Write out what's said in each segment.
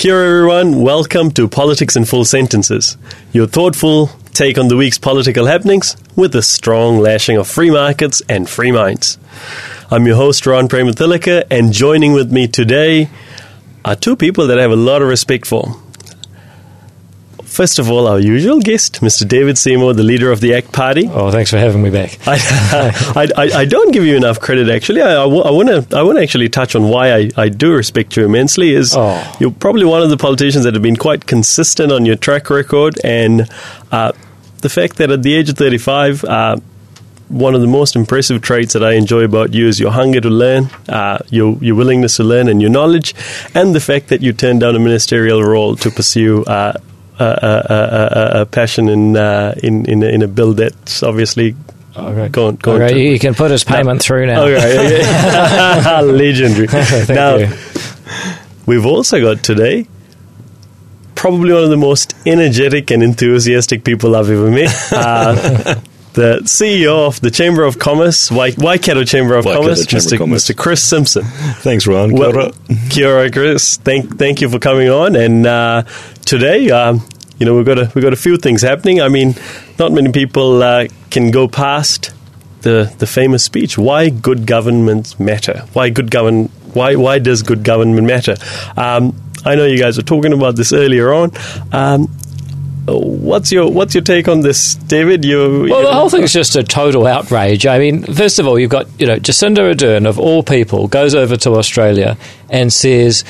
Kia everyone. Welcome to Politics in Full Sentences, your thoughtful take on the week's political happenings with a strong lashing of free markets and free minds. I'm your host, Ron Premathilika, and joining with me today are two people that I have a lot of respect for. First of all, our usual guest, Mr. David Seymour, the leader of the ACT Party. Oh, thanks for having me back. I, I, I, don't give you enough credit, actually. I, I want to I want to actually touch on why I, I do respect you immensely. Is oh. you're probably one of the politicians that have been quite consistent on your track record, and uh, the fact that at the age of 35, uh, one of the most impressive traits that I enjoy about you is your hunger to learn, uh, your your willingness to learn, and your knowledge, and the fact that you turned down a ministerial role to pursue uh, a, a, a, passion in, uh, in in in a bill that's obviously Okay. Going, going okay, to, you can put his payment no. through now. Okay, yeah. legendary. now, you. we've also got today probably one of the most energetic and enthusiastic people I've ever met. Uh, the CEO of the Chamber of Commerce, Waikato Chamber of Waikato Commerce, Chamber Mr. Of Commerce. Mr. Chris Simpson. Thanks, Ron. Kia ora. Kia ora, Chris. Thank, thank you for coming on. And uh, today, um, you know, we've got a we've got a few things happening. I mean, not many people uh, can go past the the famous speech. Why good government matter? Why good govern? Why why does good government matter? Um, I know you guys were talking about this earlier on. Um, What's your what's your take on this, David? You, well, the whole thing is just a total outrage. I mean, first of all, you've got you know Jacinda Ardern of all people goes over to Australia and says,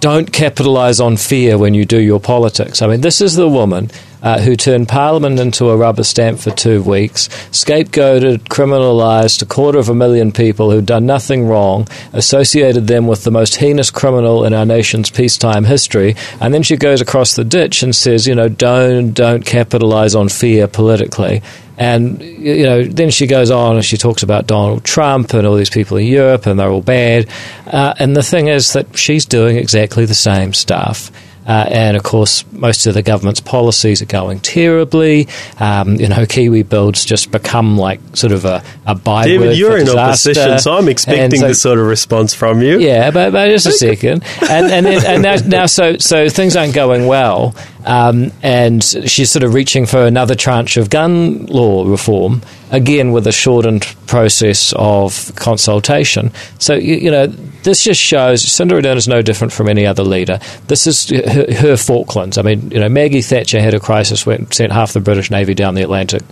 "Don't capitalise on fear when you do your politics." I mean, this is the woman uh, who turned Parliament into a rubber stamp for two weeks, scapegoated, criminalised a quarter of a million people who'd done nothing wrong, associated them with the most heinous criminal in our nation's peacetime history, and then she goes across the ditch and says, you know, don't don't capitalise on fear politically. And you know, then she goes on and she talks about Donald Trump and all these people in Europe, and they're all bad. Uh, and the thing is that she's doing exactly the same stuff. Uh, and of course, most of the government's policies are going terribly. Um, you know, Kiwi builds just become like sort of a, a byword. David, you're in opposition, so I'm expecting so, this sort of response from you. Yeah, but, but just a second. And and, then, and now, now, so so things aren't going well. Um, and she's sort of reaching for another tranche of gun law reform, again with a shortened process of consultation. So, you, you know, this just shows Jacinda Ardern is no different from any other leader. This is her, her, Falklands. I mean, you know, Maggie Thatcher had a crisis, went, sent half the British Navy down the Atlantic.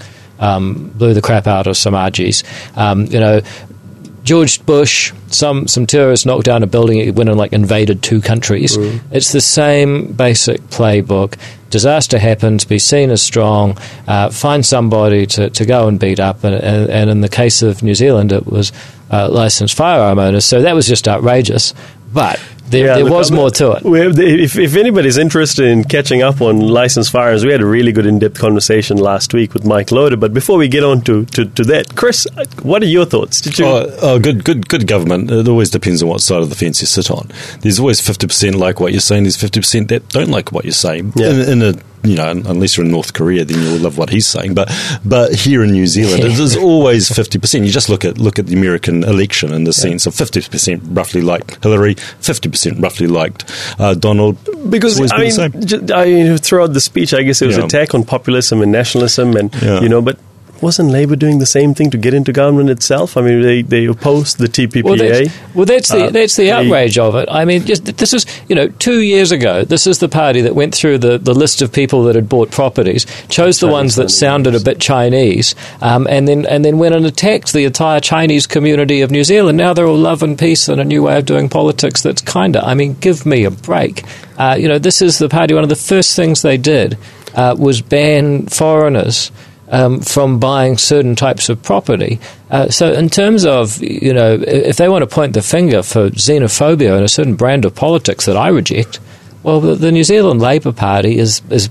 Um, blew the crap out of some Argies. Um, you know, George Bush, some some terrorists knocked down a building, it went and like invaded two countries. Mm. It's the same basic playbook. Disaster happens, be seen as strong, uh, find somebody to, to go and beat up, and, and, and in the case of New Zealand, it was uh, licensed firearm owners. So that was just outrageous. But there, yeah, there was more to it. If, if anybody's interested in catching up on licensed firearms, we had a really good in-depth conversation last week with Mike Loader. But before we get on to, to, to that, Chris, what are your thoughts? Did you? Oh, oh, good, good, good government. It always depends on what side of the fence you sit on. There's always fifty percent like what you're saying. There's fifty percent that don't like what you're saying. Yeah. In, in a you know, unless you're in North Korea, then you'll love what he's saying. But but here in New Zealand, it is always fifty percent. You just look at look at the American election in the yeah. sense of fifty percent roughly liked Hillary, fifty percent roughly liked uh, Donald. Because I mean, I mean, throughout the speech, I guess it was yeah. attack on populism and nationalism, and yeah. you know, but wasn't Labor doing the same thing to get into government itself? I mean, they, they opposed the TPPA. Well, that's, well, that's the uh, that's the outrage of it. I mean, just this is you know two years ago. This is the party that went through the, the list of people that had bought properties, chose the ones that sounded a bit Chinese, um, and then and then went and attacked the entire Chinese community of New Zealand. Now they're all love and peace and a new way of doing politics. That's kinda. I mean, give me a break. Uh, you know, this is the party. One of the first things they did uh, was ban foreigners um, from buying certain types of property. Uh, so, in terms of, you know, if they want to point the finger for xenophobia and a certain brand of politics that I reject, well, the, the New Zealand Labour Party is, is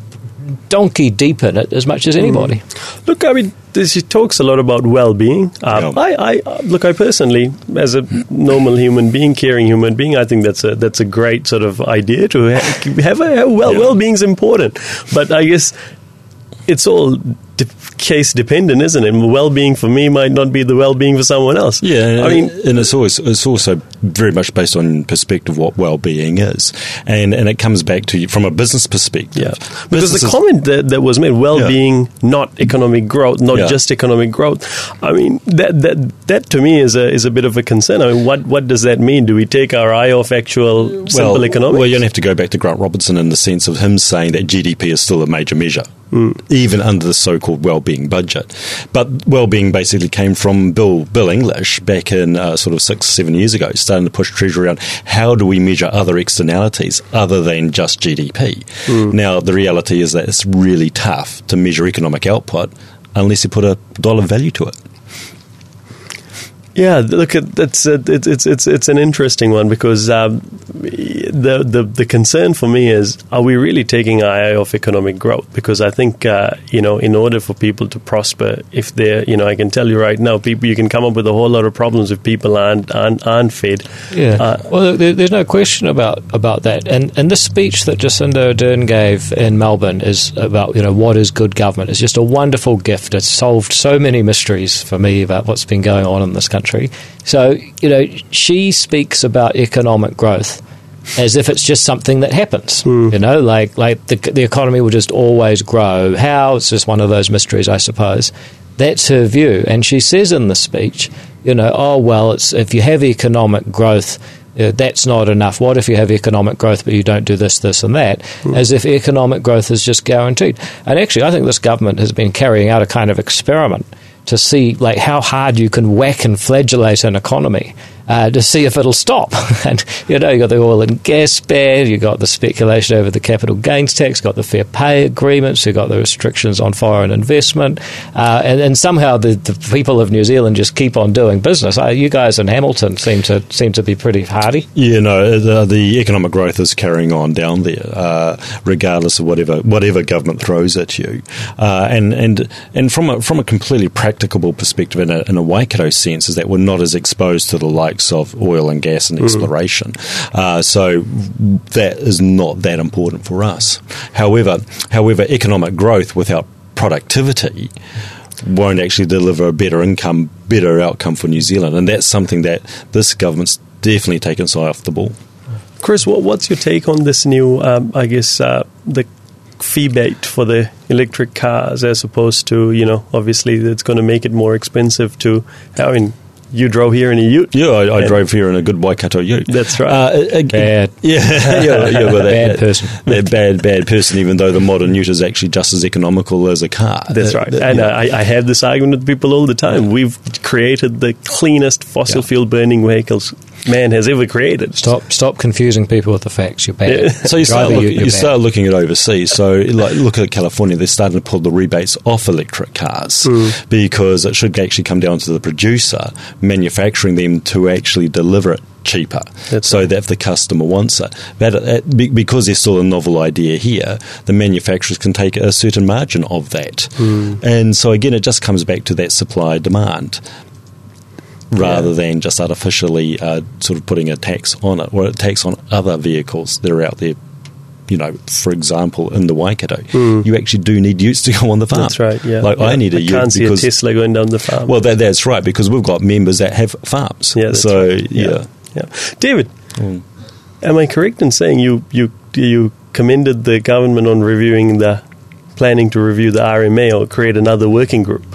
donkey deep in it as much as anybody. Mm. Look, I mean, this, he talks a lot about well-being. Uh, yeah. I, I, look, I personally, as a normal human being, caring human being, I think that's a that's a great sort of idea to have, have a well. Yeah. Well-being is important, but I guess it's all de- case dependent, isn't it? Well-being for me might not be the well-being for someone else. Yeah, I mean, and it's always it's also very much based on perspective what well-being is, and and it comes back to you from a business perspective. yeah, because the comment that, that was made, well-being, not economic growth, not Yeah. just economic growth. I mean, that that that to me is a is a bit of a concern. I mean, what what does that mean? Do we take our eye off actual simple well, economics? Well, you don't have to go back to Grant Robertson in the sense of him saying that GDP is still a major measure, Even under the so-called well-being budget. But well-being basically came from Bill Bill English back in uh, sort of six seven years ago, starting to push Treasury around how do we measure other externalities other than just GDP. Hmm. Now, the reality is that it's really tough to measure economic output unless you put a dollar value to it. Yeah, look, uh, it's it's it's it's an interesting one because um, the the the concern for me is are we really taking our eye off economic growth? Because I think uh, you know in order for people to prosper, if they're you know I can tell you right now, people you can come up with a whole lot of problems if people aren't aren't, aren't fed. Yeah. Uh, well, there, there's no question about, about that. And and this speech that Jacinda Ardern gave in Melbourne is about you know what is good government. It's just a wonderful gift. It's solved so many mysteries for me about what's been going on in this country. So you know she speaks about economic growth as if it's just something that happens. You know, like like the the economy will just always grow. How? It's just one of those mysteries, I suppose. That's her view, and she says in the speech, you know, oh well, it's if you have economic growth. uh, that's not enough. What if you have economic growth but you don't do this, this, and that? As if economic growth is just guaranteed. And actually, I think this government has been carrying out a kind of experiment to see like how hard you can whack and flagellate an economy uh, to see if it'll stop. and you know, you got the oil and gas ban, you got the speculation over the capital gains tax, got the fair pay agreements, you got the restrictions on foreign investment, uh, and, and somehow the, the people of New Zealand just keep on doing business. Uh, you guys in Hamilton seem to seem to be pretty hardy. Yeah, no, the, the economic growth is carrying on down there, uh, regardless of whatever whatever government throws at you. Uh, and and and from a from a completely practicable perspective, in a, in a Waikato sense, is that we're not as exposed to the likes of oil and gas and exploration. Uh, so that is not that important for us. However, however, economic growth without productivity won't actually deliver a better income, better outcome for New Zealand, and that's something that this government's definitely taken its eye off the ball. Chris, what, what's your take on this new? Um, I guess uh, the feebate for the electric cars, as opposed to you know, obviously it's going to make it more expensive to. I mean, you drove here in a Ute. Yeah, I, I drove here in a good Waikato Ute. That's right. Uh, ag- Bad. Yeah, yeah, yeah well, that, Bad that- person. That bad, bad person. Even though the modern Ute is actually just as economical as a car. That's Uh, right. that- And yeah. uh, I, I have this argument with people all the time. We've created the cleanest fossil fuel burning vehicles man has ever created. Stop stop confusing people with the facts. You're bad. Yeah. So you start, look, you- you, you're bad. start looking at overseas. So like, look at California; they're starting to pull the rebates off electric cars hmm. because it should actually come down to the producer manufacturing them to actually deliver it cheaper, That's so that if the customer wants it, that it, uh, be- because there's still a novel idea here, the manufacturers can take a certain margin of that, hmm. and so again, it just comes back to that supply demand. Rather Yeah. than just artificially uh, sort of putting a tax on it or a tax on other vehicles that are out there you know, for example, in the Waikato, you actually do need utes to go on the farm. That's right. Yeah. Like Yeah. I need a I ute can't see a because Tesla going down the farm. well, that, that's right because we've got members that have farms. Yeah, so right. yeah. yeah. David, am I correct in saying you you you commended the government on reviewing the planning to review the RMA or create another working group?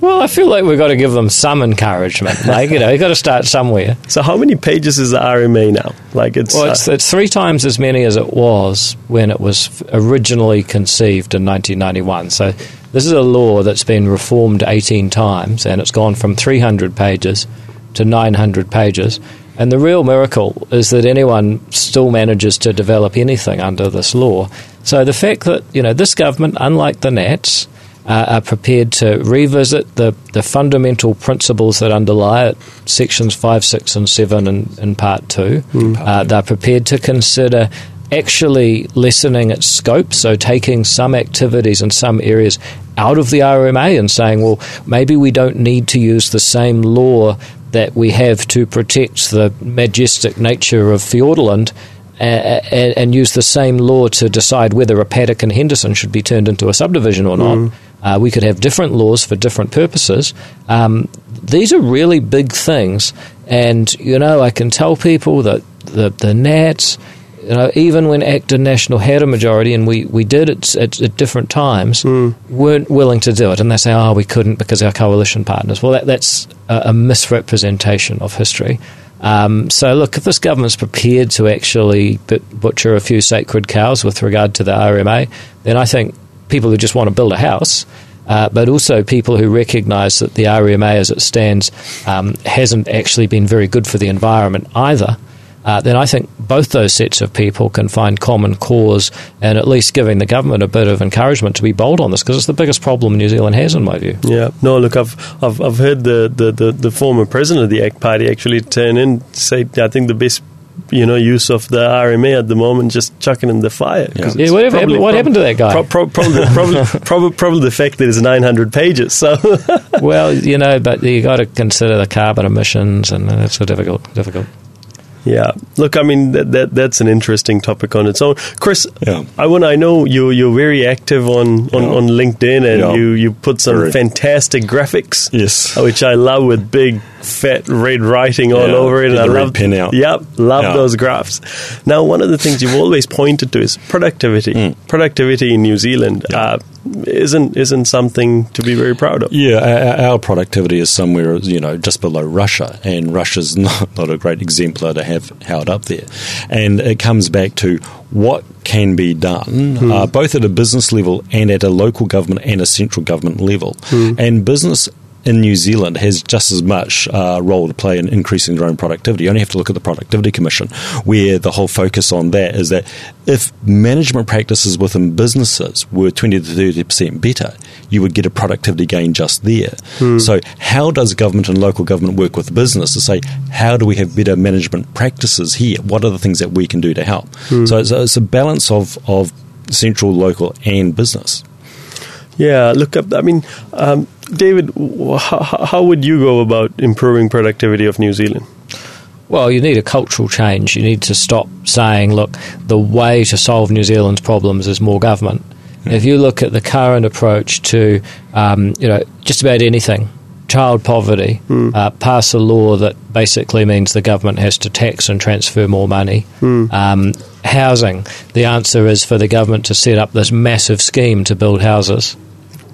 Well, I feel like we've got to give them some encouragement. Like you know, you've got to start somewhere. So how many pages is the RMA now? Like it's, Well, it's, uh, it's three times as many as it was when it was originally conceived in 1991. So this is a law that's been reformed 18 times, and it's gone from 300 pages to 900 pages. And the real miracle is that anyone still manages to develop anything under this law. So the fact that you know this government, unlike the Nats, uh, are prepared to revisit the, the fundamental principles that underlie it, sections 5, 6, and 7 in, in part 2. Uh, they're prepared to consider actually lessening its scope, so taking some activities in some areas out of the RMA and saying, well, maybe we don't need to use the same law that we have to protect the majestic nature of Fiordland and, and use the same law to decide whether a paddock in Henderson should be turned into a subdivision or not. Uh, we could have different laws for different purposes. Um, these are really big things, and you know, I can tell people that the the Nats, you know, even when ACT and National had a majority, and we, we did it at, at different times, mm. weren't willing to do it, and they say, "Oh, we couldn't because our coalition partners." Well, that, that's a, a misrepresentation of history. Um, so, look, if this government's prepared to actually butcher a few sacred cows with regard to the RMA, then I think people who just want to build a house, uh, but also people who recognise that the RMA as it stands um, hasn't actually been very good for the environment either, uh, then I think both those sets of people can find common cause and at least giving the government a bit of encouragement to be bold on this because it's the biggest problem New Zealand has, in my view. Yeah, no, look, I've I've, I've heard the, the, the, the former president of the ACT Party actually turn in say I think the best you know use of the RMA at the moment, just chucking in the fire. Yeah, yeah whatever. Happened, what happened to that guy? Pro- pro- probably, probably, probably, probably the fact that it's 900 pages. So, well, you know, but you got to consider the carbon emissions, and uh, that's so difficult. Difficult. Yeah, look, I mean that, that that's an interesting topic on its own. Chris, yeah. I want I know you you're very active on, on, yeah. on LinkedIn and yeah. you, you put some very. fantastic graphics. Yes, which I love with big fat red writing all over it. And I love pin out. Yep, love those graphs. Now, one of the things you've always pointed to is productivity. Mm. Productivity in New Zealand. Uh, isn't isn't something to be very proud of. Yeah, our, our, productivity is somewhere you know just below Russia, and Russia's not, not a great exemplar to have held up there. And it comes back to what can be done, hmm. uh, both at a business level and at a local government and a central government level. Hmm. And business in New Zealand has just as much uh, role to play in increasing their own productivity. You only have to look at the Productivity Commission, where the whole focus on that is that if management practices within businesses were 20 to 30% better, you would get a productivity gain just there. Hmm. So, how does government and local government work with business to say, how do we have better management practices here? What are the things that we can do to help? Hmm. So, it's a, it's a balance of, of central, local, and business. Yeah, look, up I mean, um, David, how, how would you go about improving productivity of New Zealand? Well, you need a cultural change. You need to stop saying, look, the way to solve New Zealand's problems is more government. If you look at the current approach to, um, you know, just about anything, child poverty, mm. uh, pass a law that basically means the government has to tax and transfer more money. Mm. Um, housing, the answer is for the government to set up this massive scheme to build houses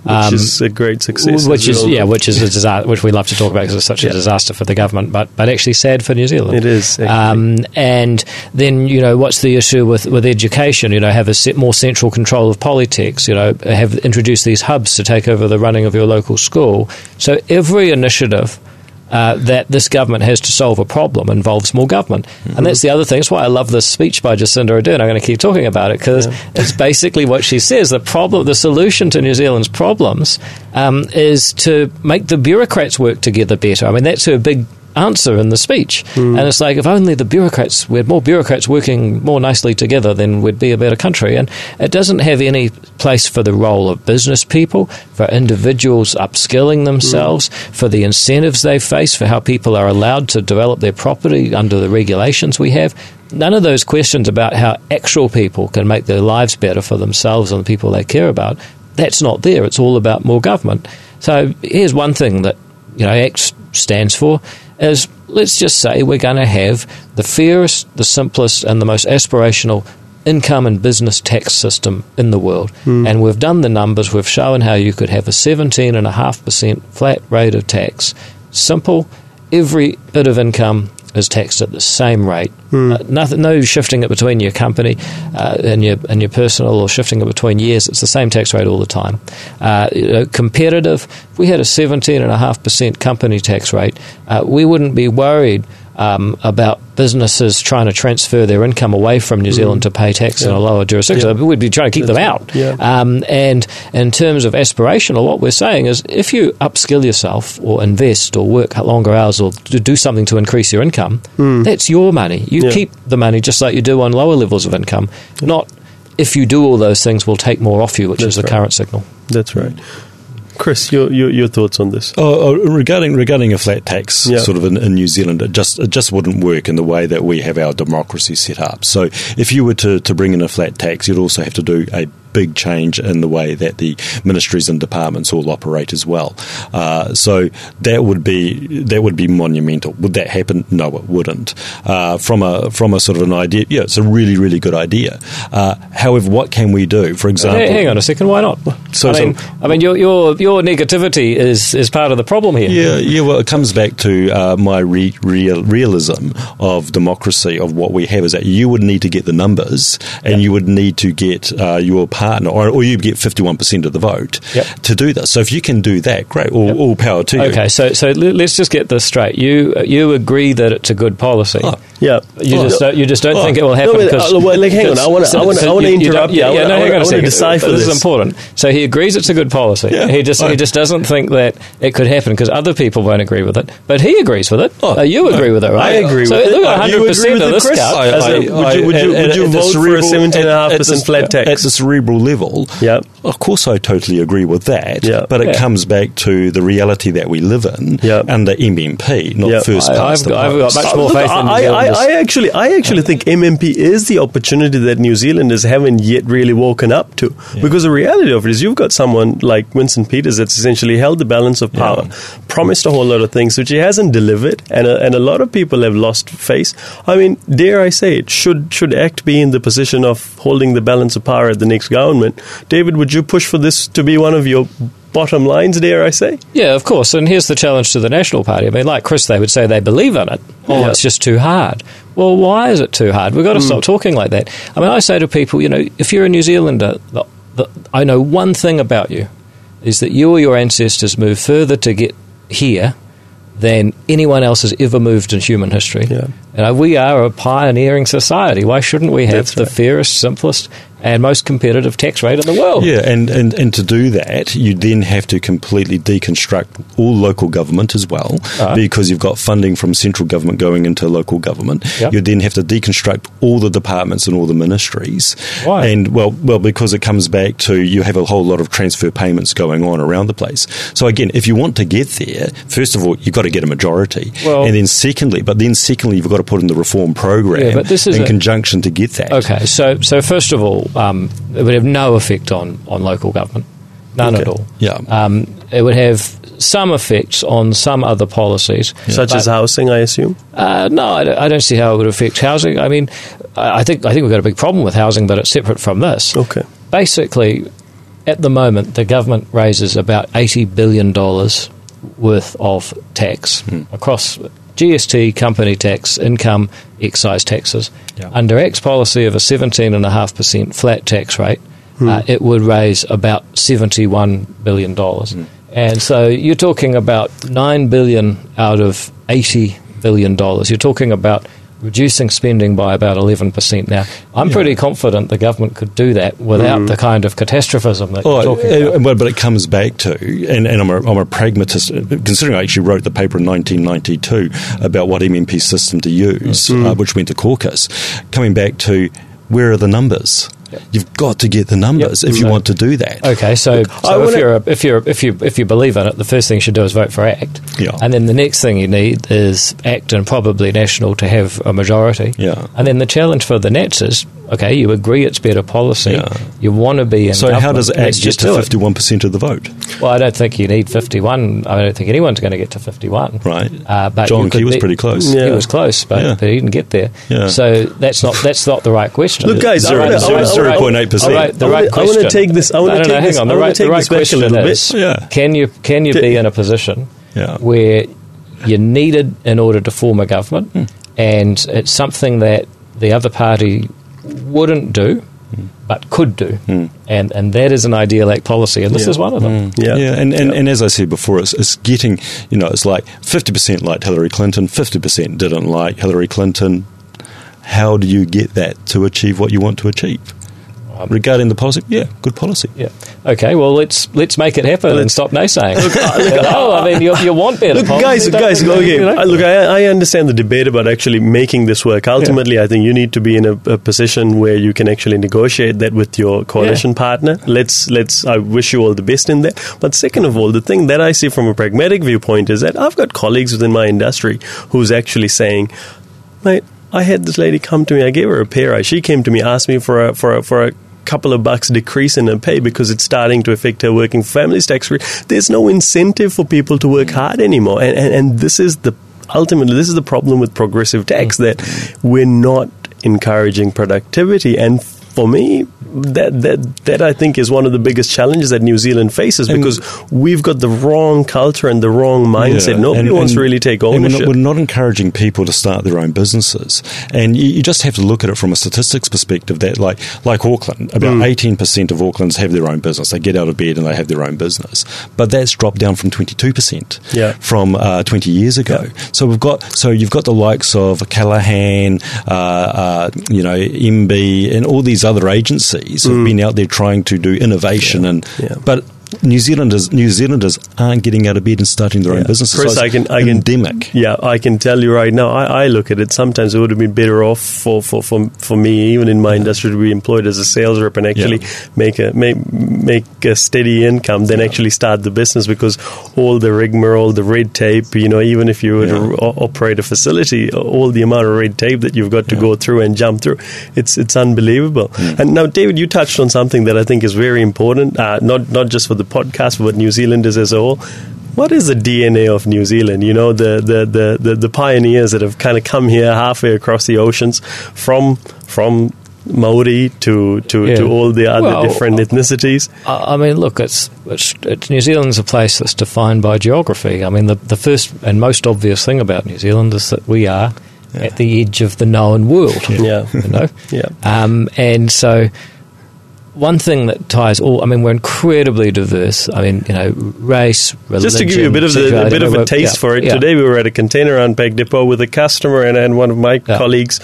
which um, is a great success. Which is yeah, which is a disaster, which we love to talk about because it's such yeah. a disaster for the government, but but actually sad for New Zealand. It is. Um, and then you know what's the issue with, with education? You know, have a set more central control of politics. You know, have introduced these hubs to take over the running of your local school. So every initiative uh, that this government has to solve a problem involves more government. Mm-hmm. And that's the other thing. That's why I love this speech by Jacinda Ardern. I'm going to keep talking about it because yeah. it's basically what she says. The problem, the solution to New Zealand's problems um, is to make the bureaucrats work together better. I mean, that's her big answer in the speech. Mm. And it's like, if only the bureaucrats, we had more bureaucrats working more nicely together, then we'd be a better country. And it doesn't have any place for the role of business people, for individuals upskilling themselves, mm. for the incentives they face, for how people are allowed to develop their property under the regulations we have. None of those questions about how actual people can make their lives better for themselves and the people they care about, that's not there. It's all about more government. So here's one thing that you know ACT stands for is let's just say we're going to have the fairest, the simplest, and the most aspirational income and business tax system in the world. Mm. And we've done the numbers, we've shown how you could have a 17.5% flat rate of tax. Simple, every bit of income is taxed at the same rate. Mm. Uh, nothing, no shifting it between your company uh, and your and your personal or shifting it between years. It's the same tax rate all the time. Uh, you know, competitive. If we had a seventeen and a half percent company tax rate, uh, we wouldn't be worried um, about businesses trying to transfer their income away from New Zealand mm. to pay tax yeah. in a lower jurisdiction. Yeah. We'd be trying to keep That's them out. Yeah. Um, and in terms of aspirational, what we're saying is if you upskill yourself or invest or work longer hours or do something to increase your income, mm. that's your money. You keep the money just like you do on lower levels of income, not if you do all those things, we'll take more off you, which That's is the right. current signal. That's right. Chris, your, your, your thoughts on this? Oh, oh, regarding regarding a flat tax, yeah. sort of in, in, New Zealand, it just it just wouldn't work in the way that we have our democracy set up. So, if you were to, to bring in a flat tax, you'd also have to do a big change in the way that the ministries and departments all operate as well. Uh, so that would be that would be monumental. Would that happen? No, it wouldn't. Uh, from a from a sort of an idea, yeah, it's a really really good idea. Uh, however, what can we do? For example, hang on a second. Why not? So- I mean, so- I mean, your your your negativity is is part of the problem here. Yeah, yeah. Well, it comes back to uh, my re- real, realism of democracy. Of what we have is that you would need to get the numbers, and you would need to get uh, your partner, or, or you get fifty-one percent of the vote Yep. to do this. So if you can do that, great. All, all power to you. Okay, so so let's just get this straight. You you agree that it's a good policy. Oh. Yeah. You just don't, you just don't Oh. think it will happen No, but, because uh, well, like, hang on, I wanna- I wanna- I wanna you- you interrupt you. I Yeah, wanna- no, I hang wanna- on I a second. decipher this is important. So he agrees it's a good policy. Yeah. He just I- he just doesn't think that it could happen because other people won't agree with it, but he agrees with it. Oh, Uh, you agree with it, right? I agree so with it. look Uh, at you agree 100 percent with of this Chris? scout. I- As a- would you- would you- would you the vote for a 17.5% at- at the- flat tax? At the cerebral level, Yeah. of course I totally agree with that. Yeah. But it comes back to the reality that we live in Yeah. under MMP, not Yeah. first I- past I've the got- I've got much more faith in New I, I, Zealanders. I actually, I actually think MMP is the opportunity that New Zealanders haven't yet really woken up to. Because the reality of it is, you've got someone like Winston Peters that's essentially held the balance of power, promised a whole lot of things which he hasn't delivered, and a, and a lot of people have lost face. I mean, dare I say it? Should should ACT be in the position of holding the balance of power at the next government? David, would you push for this to be one of your bottom lines? Dare I say? Yeah, of course. And here's the challenge to the National Party. I mean, like Chris, they would say they believe in it. Oh, Yeah. it's just too hard. Well, why is it too hard? We've got to hmm. stop talking like that. I mean, I say to people, you know, if you're a New Zealander, the, the, I know one thing about you is that you or your ancestors moved further to get here than anyone else has ever moved in human history. Yeah. And uh, we are a pioneering society. Why shouldn't we have That's the right. fairest, simplest, and most competitive tax rate in the world? Yeah, and, and, and to do that, you then have to completely deconstruct all local government as well, Uh-huh. because you've got funding from central government going into local government. Yep. You then have to deconstruct all the departments and all the ministries. Why? And well, well, because it comes back to you have a whole lot of transfer payments going on around the place. So again, if you want to get there, first of all, you've got to get a majority, Well- and then secondly, but then secondly, you've got to put in the reform program Yeah, but this is in a- conjunction to get that. Okay, so so first of all, um, it would have no effect on, on local government, none at all. Yeah. um, it would have some effects on some other policies, Such But, as housing, I assume. uh, no, I don't, I don't see how it would affect housing. I mean, I I think I think we've got a big problem with housing, but it's separate from this. Okay. Basically, at the moment, the government raises about eighty billion dollars worth of tax Hmm. across GST, company tax, income, excise taxes. Yeah. Under X policy of a seventeen and a half percent flat tax rate, Hmm. uh, it would raise about seventy-one billion dollars. Hmm. And so you're talking about 9 billion out of eighty billion dollars. You're talking about reducing spending by about 11%. Now, I'm pretty confident the government could do that without the kind of catastrophism that Oh, you're talking uh, about. but, it comes back to, and, and I'm, a, I'm a pragmatist, considering I actually wrote the paper in 1992 about what MMP system to use, uh, which went to caucus, coming back to where are the numbers? You've got to get the numbers Yep. if you So- want to do that. Okay, so, I so if you're a, if you're if you if you believe in it, the first thing you should do is vote for ACT. Yeah. And then the next thing you need is ACT and probably National to have a majority. Yeah. And then the challenge for the Nats is okay, you agree it's better policy. Yeah. You want to be in. So how government, does let's ACT get just to 51% of the vote? Well, I don't think you need 51. I don't think anyone's going to get to 51. Right. Uh, but John Key was be- pretty close. Yeah. He was close, but, Yeah. but he didn't get there. Yeah. So that's not that's not the right question. Look, guys, I Zero- wanna- I zero- wanna- I wanna- 0.8%. All right, the I wanna- right I wanna question. take this- I wanna no, no, no, hang this- on. The wanna right, take the right this back a question little bit. is: Yeah. Can you can you be in a position Yeah. where you're needed in order to form a government, Hmm. and it's something that the other party wouldn't do, but could do, and and that is an ideal act policy, and this. Yeah. is one of them. Yeah. Yeah, and, and, Yeah. and as I said before, it's, it's getting, you know, it's like 50% liked Hillary Clinton, 50% didn't like Hillary Clinton. How do you get that to achieve what you want to achieve? Um, Regarding the policy, yeah, good policy. Yeah. Okay. Well, let's let's make it happen and stop naysaying. no, oh, I mean you, you want better Look, policy, guys, guys, you? okay. You know? I- Look, I, I understand the debate about actually making this work. Ultimately, I think you need to be in a, a position where you can actually negotiate that with your coalition Yeah. partner. Let's let's. I wish you all the best in that. But second of all, the thing that I see from a pragmatic viewpoint is that I've got colleagues within my industry who's actually saying, "Mate, I had this lady come to me. I gave her a rise. She came to me, asked me for a for a, for a couple of bucks decrease in her pay because it's starting to affect her working families tax rate. There's no incentive for people to work mm. hard anymore, and, and and this is the ultimately this is the problem with progressive tax mm. that we're not encouraging productivity and for me, that, that that I think is one of the biggest challenges that New Zealand faces And- because we've got the wrong culture and the wrong mindset. Yeah, Nobody and- wants and- to really take and we're not- ownership. We're not, encouraging people to start their own businesses, and you, you just have to look at it from a statistics perspective. That like like Auckland, about eighteen percent of Aucklanders have their own business. They get out of bed and they have their own business, but that's dropped down from twenty two percent Yeah. from uh, twenty years ago. So we've got so you've got the likes of Callaghan, uh, uh, you know, MB, and all these other agencies have been out there trying to do innovation and Hmm. Yeah. but. New Zealanders, New Zealanders aren't getting out of bed and starting their own businesses. Chris, So I can, I can, endemic. Yeah, I can tell you right now. I, I look at it. Sometimes it would have been better off for, for, for, for me, even in my industry, to be employed as a sales rep and actually Yeah. make a make, make a steady income than actually start the business because all the rigmarole, the red tape. You know, even if you were to Yeah. operate a facility, all the amount of red tape that you've got to go through and jump through, it's it's unbelievable. And now, David, you touched on something that I think is very important, uh, not not just for the podcast, but New Zealanders as a whole. What is the DNA of New Zealand? You know, the the, the, the, the pioneers that have kind of come here halfway across the oceans from from Maori to to, Yeah. to all the other Well, different ethnicities. I I mean, look, it's, it's, it's New Zealand's a place that's defined by geography. I mean, the, the first and most obvious thing about New Zealand is that we are at the edge of the known world. Yeah. you know. Yeah. Um, and so, one thing that ties all, I mean, we're incredibly diverse. I mean, you know, race, religion. Just to give you a bit of the, a bit of a taste yeah, for it, yeah. today we were at a container unpack depot with a customer and, one of my Yeah. colleagues.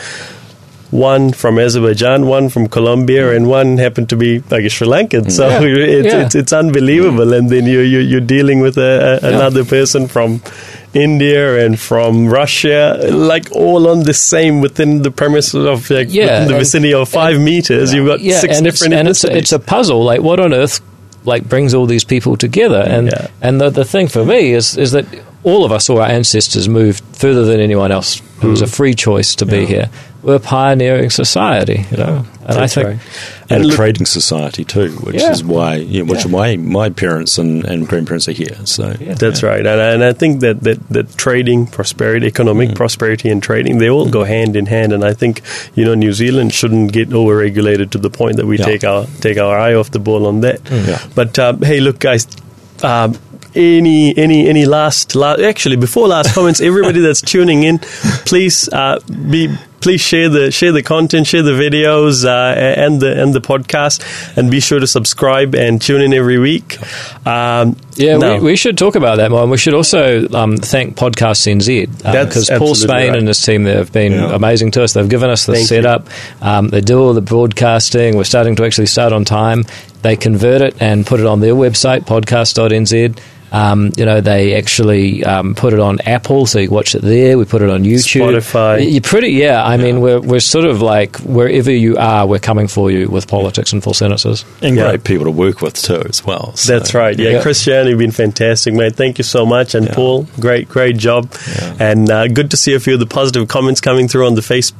One from Azerbaijan, one from Colombia, and one happened to be like a Sri Lankan. Mm. So Yeah. it's, it's it's unbelievable. Mm. And then you, you you're dealing with a, a, another person from India and from Russia, like all on the same within the premise of like Yeah, within the and- vicinity of five meters. You've got six and it's, different and it's, it's a puzzle. Like, what on earth, like, brings all these people together? And Yeah. and the the thing for me is is that all of us, or our ancestors, moved further than anyone else. It was a free choice to be here. We're a pioneering society, you know. And I think right. and, And a look- trading society too, which Yeah. is why yeah, which is why my parents and, and grandparents are here. So That's right, and, and I think that, that, that trading, prosperity, economic prosperity, and trading they all go hand in hand. And I think you know New Zealand shouldn't get overregulated to the point that we Yeah. take our take our eye off the ball on that. Yeah. But um, hey, look, guys. Um, any any any last, last actually before last comments everybody that's tuning in please uh, be please share the share the content share the videos uh, and the and the podcast and be sure to subscribe and tune in every week um, Yeah, now- we, we should talk about that more. And we should also um, thank Podcast NZ That's because Paul Spain right. and his team there have been Yeah. amazing to us. They've given us the Thank you. setup. Um, they do all the broadcasting. We're starting to actually start on time. They convert it and put it on their website, podcast.nz. Um, you know, they actually um, put it on Apple, so you watch it there. We put it on YouTube, Spotify. You're pretty, yeah. I mean, we're we're sort of like wherever you are, we're coming for you with politics and full sentences. and Yeah. great people to work with too as well. So, That's right. Yeah, Yeah. Christian, you've been fantastic, mate. Thank you so much. And Yeah. Paul, great, great job. And uh, good to see a few of the positive comments coming through on the Facebook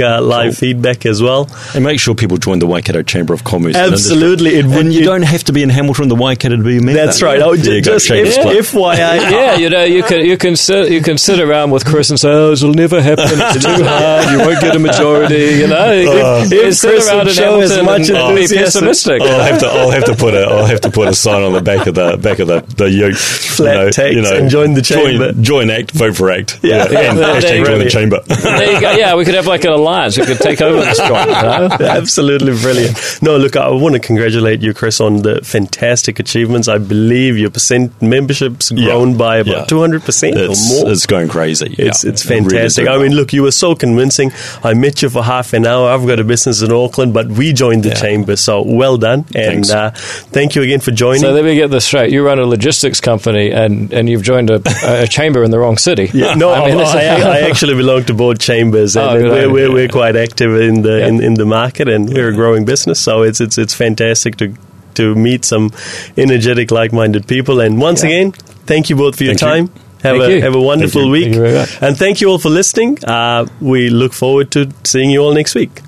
uh, live Cool. feedback as well. And make sure people join the Waikato Chamber of Commerce. Absolutely. Industry. and you it- don't have to be in Hamilton, the Waikato, to be a member. That's right. Oh, you go, just F-. FYI. yeah, you know, you can you can sit you can sit around with Chris and say, "Oh, it'll never happen. It's too hard. You won't get a majority." You know, you can- you sit Chris around in show as Hamilton much and be pessimistic. I'll have to. I'll have to put a. I'll have to put a sign on the back of the back of the the ute. Flat tax and join the chamber. Join, join Act. Vote for Act. Yeah. and Yeah, hashtag join the chamber. There you go. Yeah, we could have like an alliance. We could take over this joint. You know? Absolutely brilliant. No, look, I want to congratulate you, Chris, on the fantastic achievements. I believe your percent membership's Yeah. grown by about two hundred percent or It's, more. it's going crazy. Yeah. It's it's It really fantastic. I mean, look, you were so convincing. I met you for half an hour. I've got a business in Auckland, but we joined the Yeah. chamber. So well done, and uh, thank you again for joining. So let me get this straight. You run a logistics company, and, and you've joined a, a chamber in the wrong city. yeah, no, I I, mean, that's- I, I actually belong to both chambers, and Oh, good we're, we're, we're quite active in the Yeah. in, in the market, and we're a growing business. So it's it's it's fantastic to to meet some energetic, like-minded people. And once again, thank you both for your Thank you. time. Have Thank a you. have a wonderful Thank week, Thank you and thank you all for listening. Uh, we look forward to seeing you all next week.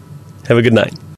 Have a good night.